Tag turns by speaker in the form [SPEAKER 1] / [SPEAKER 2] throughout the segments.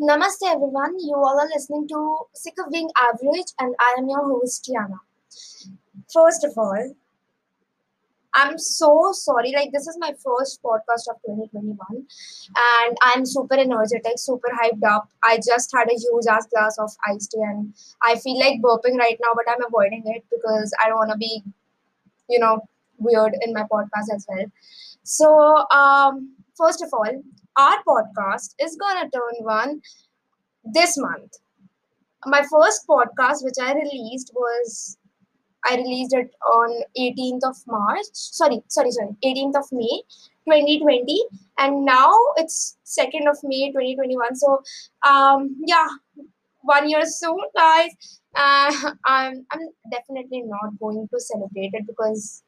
[SPEAKER 1] Namaste everyone, you all are listening to Sick of Being Average and I am your host Tiana. First of all, I'm so sorry, like this is my first podcast of 2021 and I'm super energetic, super hyped up. I just had a huge ass glass of iced tea and I feel like burping right now, but I'm avoiding it because I don't want to be, you know, weird in my podcast as well. So, um, first of all, our podcast is gonna turn one this month. My first podcast, which I released, was I released it on 18th of March. Sorry, sorry, sorry, 18th of May, 2020, and now it's 2nd of May, 2021. So, um, yeah, one year soon, guys. Uh, I'm I'm definitely not going to celebrate it because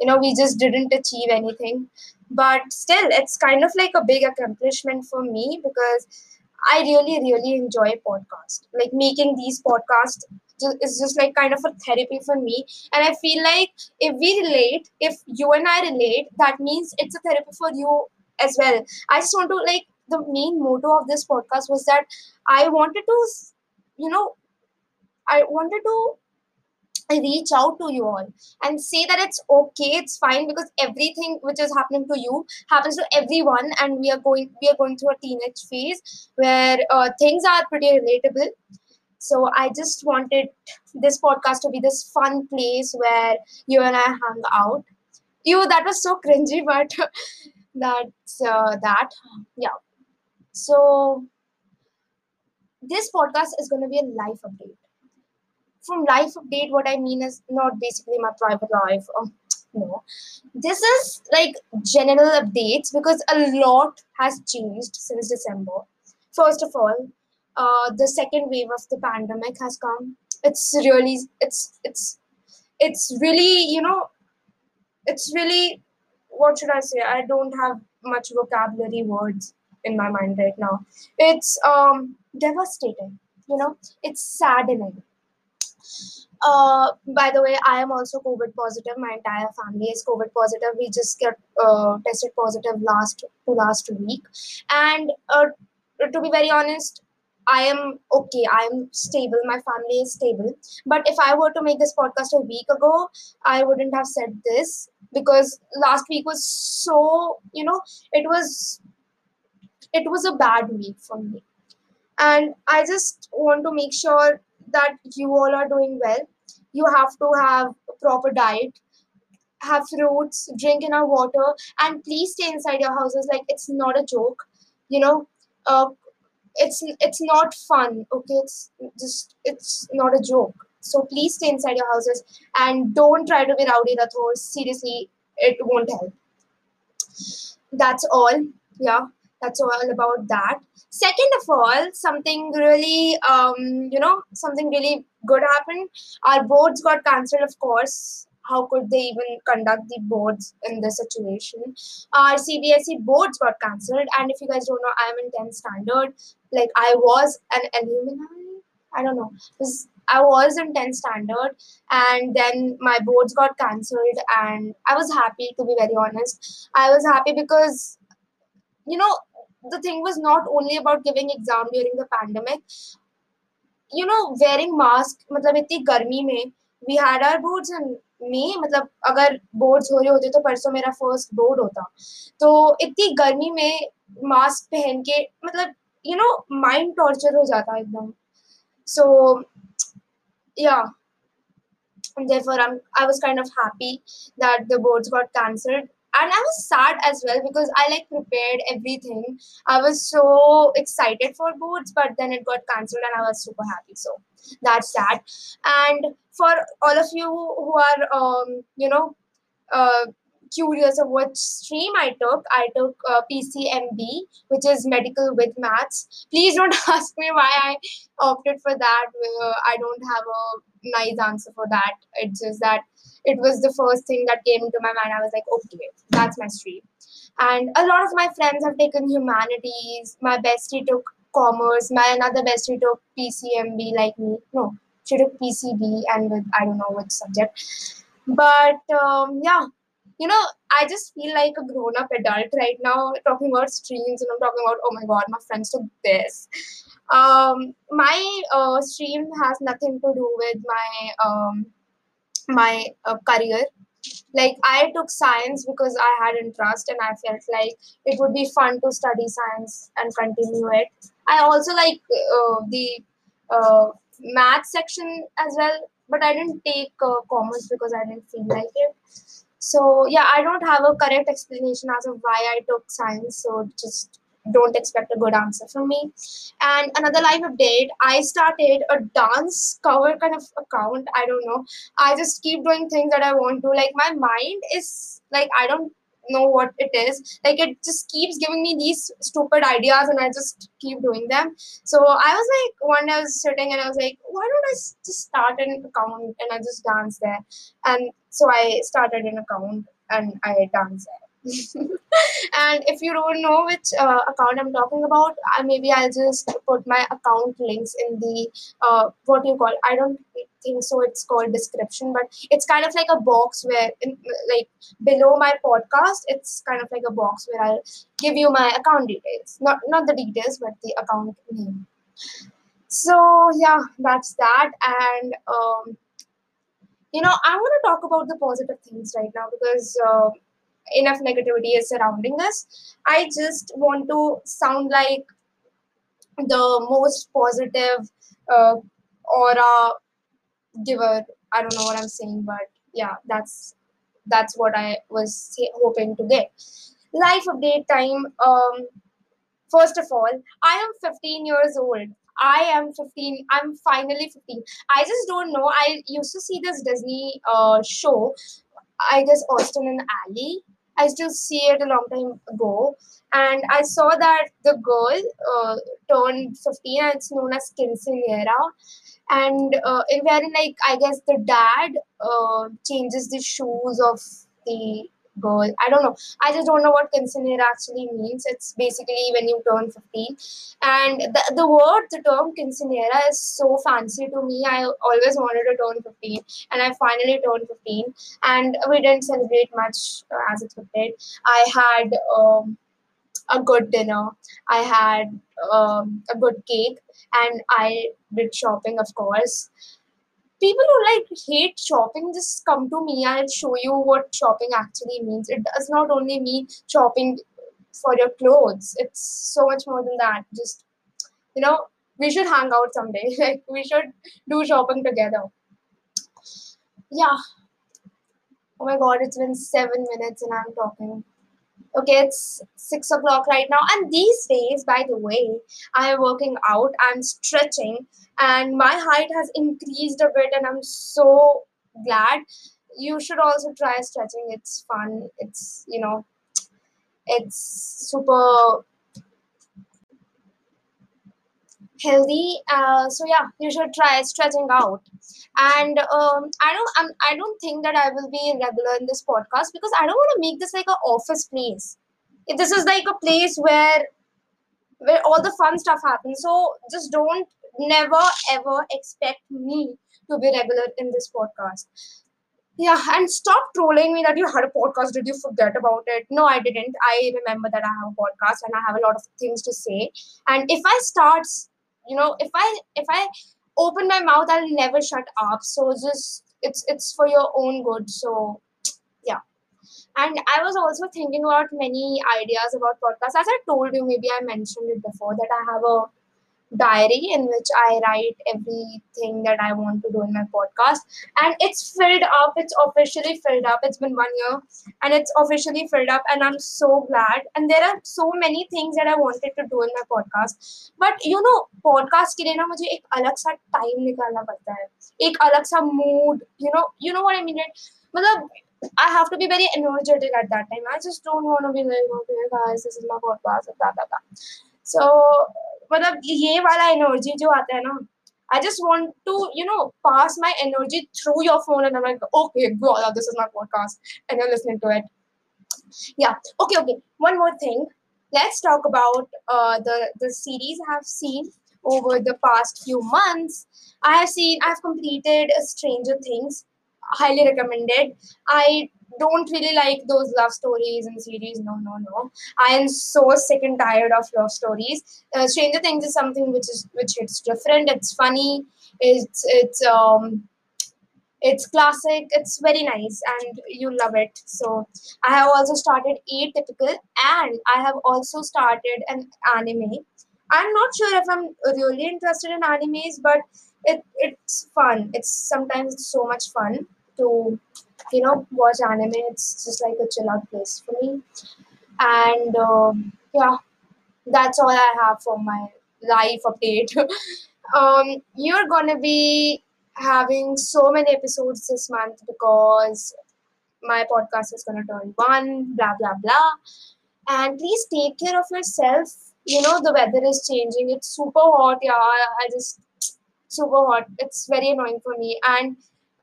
[SPEAKER 1] you know we just didn't achieve anything. But still it's kind of like a big accomplishment for me because i really really enjoy podcast. Like making these podcasts is just like kind of a therapy for me. And i feel like if we relate if you and i relate that means it's a therapy for you as well. I just want to like the main motto of this podcast was that i wanted to you know i wanted to reach out to you all and say that it's okay it's fine because everything which is happening to you happens to everyone and we are going we are going through a teenage phase where uh, things are pretty relatable. So i just wanted this podcast to be this fun place where you and i hang out. You that was so cringy but that's uh, that. Yeah. So this podcast is going to be a life update from life update what i mean is not basically my private life um, no. This is like general updates because a lot has changed since december. First of all uh, the second wave of the pandemic has come. It's really it's it's it's really you know it's really what should i say? I don't have much vocabulary words in my mind right now. It's um devastating you know. It's saddening uh, by the way, I am also COVID positive. My entire family is COVID positive. We just get uh, tested positive last to last week, and uh, to be very honest, I am okay. I am stable. My family is stable. But if I were to make this podcast a week ago, I wouldn't have said this because last week was so you know it was it was a bad week for me, and I just want to make sure that you all are doing well. You have to have a proper diet have fruits drink enough water and please stay inside your houses. Like it's not a joke you know? Uh, it's it's not fun okay? It's just it's not a joke. So please stay inside your houses and don't try to be Rowdy Rathores seriously it won't help. That's all. Yeah that's all about that. Second of all something really um you know something really good happened. Our boards got cancelled of course. How could they even conduct the boards in this situation? Our cbse boards got cancelled and if you guys don't know i am in 10th standard. Like i was an alumni? I don't know. I was in 10th standard and then my boards got cancelled and i was happy to be very honest. I was happy because you know the thing was not only about giving exam during the pandemic you know wearing mask मतलब इतनी गर्मी में we had our boards in May मतलब अगर boards हो रहे होते तो परसों मेरा first board होता तो इतनी गर्मी में mask पहन के मतलब you know mind torture हो जाता एकदम so yeah and therefore I'm, i was kind of happy that the boards got cancelled and i was sad as well because i like prepared everything. I was so excited for boards but then it got cancelled and i was super happy. So that's that. And for all of you who are um, you know uh, curious of what stream I took, I took uh, PCMB, which is medical with maths. Please don't ask me why I opted for that. Uh, I don't have a nice answer for that. It's just that it was the first thing that came into my mind. I was like, okay, that's my stream. And a lot of my friends have taken humanities. My bestie took commerce. My another bestie took PCMB like me. No, she took PCB and with I don't know which subject. But um, yeah, you know, I just feel like a grown up adult right now talking about streams and I'm talking about, oh my god, my friends took this. Um, my uh, stream has nothing to do with my um, my uh, career. Like i took science because i had interest and i felt like it would be fun to study science and continue it. I also like uh, the uh, math section as well but i didn't take uh, commerce because i didn't feel like it so yeah i don't have a correct explanation as of why i took science so just don't expect a good answer from me. And another live update, I started a dance cover kind of account. I don't know. I just keep doing things that I want to. Like my mind is like I don't know what it is. Like it just keeps giving me these stupid ideas and I just keep doing them. So I was like one day I was sitting and I was like, why don't I just start an account and I just dance there? And so I started an account and I dance there. and if you don't know which uh, account I'm talking about, uh, maybe I'll just put my account links in the uh, what you call. I don't think so. It's called description, but it's kind of like a box where, in, like below my podcast, it's kind of like a box where I'll give you my account details. Not not the details, but the account name. So yeah, that's that, and um, you know I want to talk about the positive things right now because. Uh, enough negativity is surrounding us. I just want to sound like the most positive uh, aura giver. I don't know what I'm saying, but yeah, that's that's what I was hoping to get. Life update time. Um, first of all, I am 15 years old. I am 15. I'm finally 15. I just don't know. I used to see this Disney uh, show I guess Austin and Ally. I to see it a long time ago, and I saw that the girl uh, turned 15, and it's known as quinceanera. And uh, in wherein, like, I guess the dad uh, changes the shoes of the girl. I don't know. I just don't know what quinceanera actually means. It's basically when you turn 15. And the, the word, the term quinceanera is so fancy to me. I always wanted to turn 15 and I finally turned 15. And we didn't celebrate much uh, as expected. I had um, a good dinner. I had um, a good cake and I did shopping, of course people who like hate shopping just come to me i'll show you what shopping actually means. It does not only mean shopping for your clothes. It's so much more than that. Just you know we should hang out someday. Like we should do shopping together. Yeah. Oh my god it's been seven minutes and i'm talking okay it's six o'clock right now. And these days by the way i am working out i'm stretching and my height has increased a bit and i'm so glad. You should also try stretching. It's fun. It's you know it's super healthy uh, so yeah you should try stretching out and um, i don't I'm, i don't think that i will be regular in this podcast because i don't want to make this like an office place if this is like a place where where all the fun stuff happens so just don't never ever expect me to be regular in this podcast. Yeah, and stop trolling me that you had a podcast. Did you forget about it? No, I didn't. I remember that I have a podcast and I have a lot of things to say. And if I start, you know, if I if I open my mouth, I'll never shut up. So just it's it's for your own good. So yeah. And I was also thinking about many ideas about podcasts. As I told you, maybe I mentioned it before that I have a diary in which I write everything that I want to do in my podcast. And it's filled up, it's officially filled up. It's been one year and it's officially filled up, and I'm so glad. And there are so many things that I wanted to do in my podcast. But you know, podcast के लिए ना मुझे एक अलग सा time निकालना पड़ता है एक अलग सा mood you know you know what I mean मतलब I have to be very energetic at that time. I just don't want to be like, okay, guys, this is my podcast, blah, blah, blah. So मतलब ये वाला energy जो आता है ना I just want to, you know, pass my energy through your phone, and I'm like, okay, go, this is my podcast, and you're listening to it. Yeah. Okay. Okay. One more thing. Let's talk about uh, the the series I have seen over the past few months. I have seen. I've completed Stranger Things. Highly recommended. I don't really like those love stories and series. No, no, no. I am so sick and tired of love stories. Uh, Stranger Things is something which is which hits different. It's funny. It's it's um it's classic. It's very nice, and you love it. So I have also started Atypical, and I have also started an anime. I'm not sure if I'm really interested in animes, but it it's fun. It's sometimes it's so much fun to you know watch anime. It's just like a chill out place for me. And um, yeah, that's all I have for my life update. um, you're gonna be having so many episodes this month because my podcast is gonna turn one. Blah blah blah. And please take care of yourself. You know the weather is changing. It's super hot. Yeah, I just super hot. It's very annoying for me. And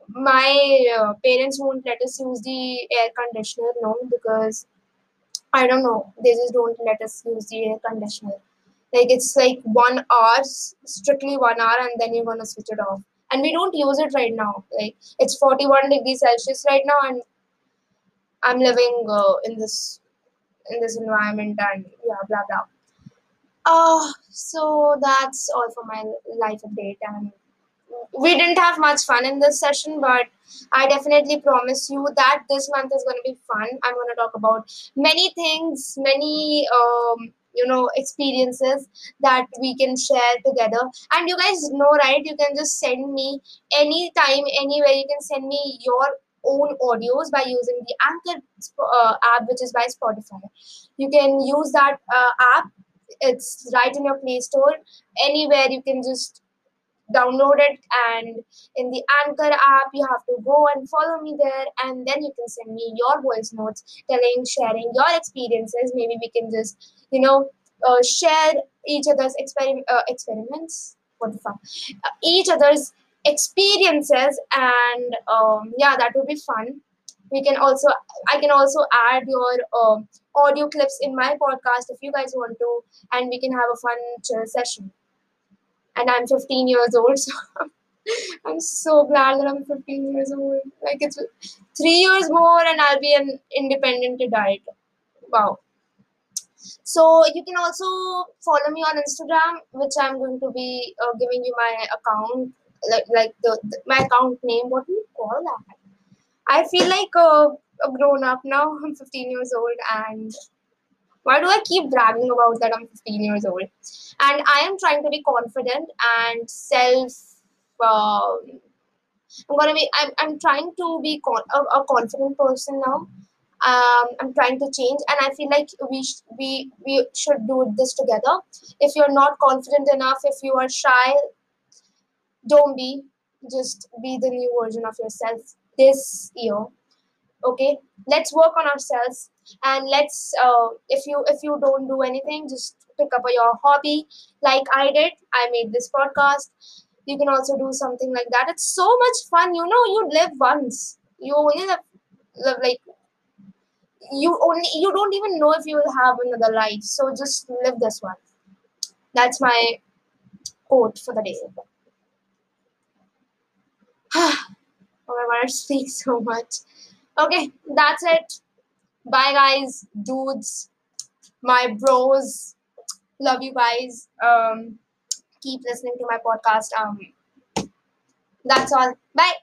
[SPEAKER 1] my uh, parents won't let us use the air conditioner no because I don't know. They just don't let us use the air conditioner. Like it's like one hour strictly one hour and then you're gonna switch it off. And we don't use it right now. Like it's 41 degrees celsius right now and I'm living uh, in this in this environment and yeah blah blah. Uh so that's all for my life update and we didn't have much fun in this session, but I definitely promise you that this month is going to be fun. I'm going to talk about many things, many um, you know experiences that we can share together. And you guys know, right? You can just send me anytime, anywhere. You can send me your own audios by using the Anchor uh, app, which is by Spotify. You can use that uh, app. It's right in your Play Store. Anywhere you can just download it and in the anchor app you have to go and follow me there and then you can send me your voice notes telling sharing your experiences. Maybe we can just you know uh, share each other's experim- uh, experiments? What the fuck? Uh, each other's experiences and um, yeah that would be fun. We can also i can also add your um, audio clips in my podcast if you guys want to and we can have a fun chill session and I'm 15 years old. So I'm so glad that I'm 15 years old. Like it's three years more, and I'll be an independent adult. Wow. So you can also follow me on Instagram, which I'm going to be uh, giving you my account, like like the, the my account name. What do you call that? I feel like a, a grown up now. I'm 15 years old, and why do I keep bragging about that I'm 15 years old? And I am trying to be confident and self. Um, I'm gonna be. I'm, I'm trying to be con- a, a confident person now. Um, I'm trying to change, and I feel like we sh- we we should do this together. If you're not confident enough, if you are shy, don't be. Just be the new version of yourself this year okay? Let's work on ourselves. And let's uh, if you if you don't do anything just pick up your hobby. Like i did i made this podcast. You can also do something like that. It's so much fun. You know you live once. You only live, live like you only you don't even know if you will have another life. So just live this one. That's my quote for the day. Oh my god i speak so much okay that's it Bye, guys, dudes, my bros. Love you guys. Um, keep listening to my podcast. Um, that's all. Bye.